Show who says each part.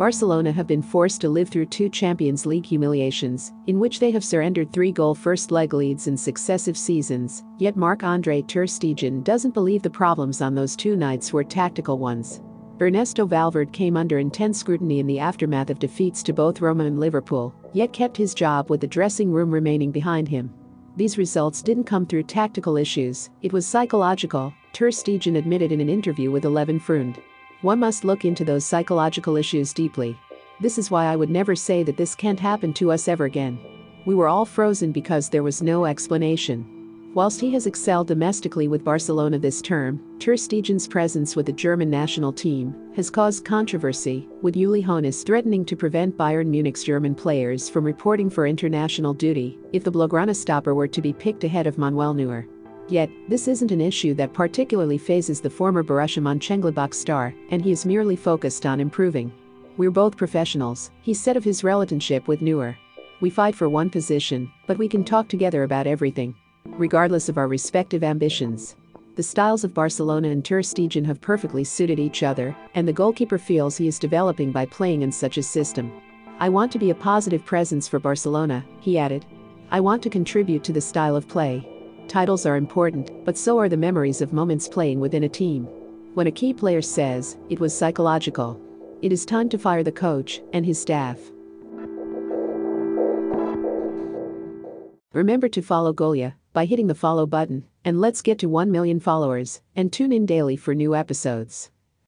Speaker 1: Barcelona have been forced to live through two Champions League humiliations, in which they have surrendered three goal first leg leads in successive seasons, yet Marc Andre Ter Stegen doesn't believe the problems on those two nights were tactical ones. Ernesto Valverde came under intense scrutiny in the aftermath of defeats to both Roma and Liverpool, yet kept his job with the dressing room remaining behind him. These results didn't come through tactical issues, it was psychological, Ter Stegen admitted in an interview with 11 Freunde. One must look into those psychological issues deeply. This is why I would never say that this can't happen to us ever again. We were all frozen because there was no explanation. Whilst he has excelled domestically with Barcelona this term, Ter Stegen's presence with the German national team has caused controversy, with Uli Hoeneß threatening to prevent Bayern Munich's German players from reporting for international duty if the Blaugrana stopper were to be picked ahead of Manuel Neuer. Yet, this isn't an issue that particularly fazes the former Borussia Mönchengladbach star, and he is merely focused on improving. We're both professionals, he said of his relationship with Neuer. We fight for one position, but we can talk together about everything. Regardless of our respective ambitions. The styles of Barcelona and Ter Stegen have perfectly suited each other, and the goalkeeper feels he is developing by playing in such a system. I want to be a positive presence for Barcelona, he added. I want to contribute to the style of play. Titles are important, but so are the memories of moments playing within a team. When a key player says, it was psychological, it is time to fire the coach and his staff. Remember to follow Golia by hitting the follow button, and let's get to 1 million followers, and tune in daily for new episodes.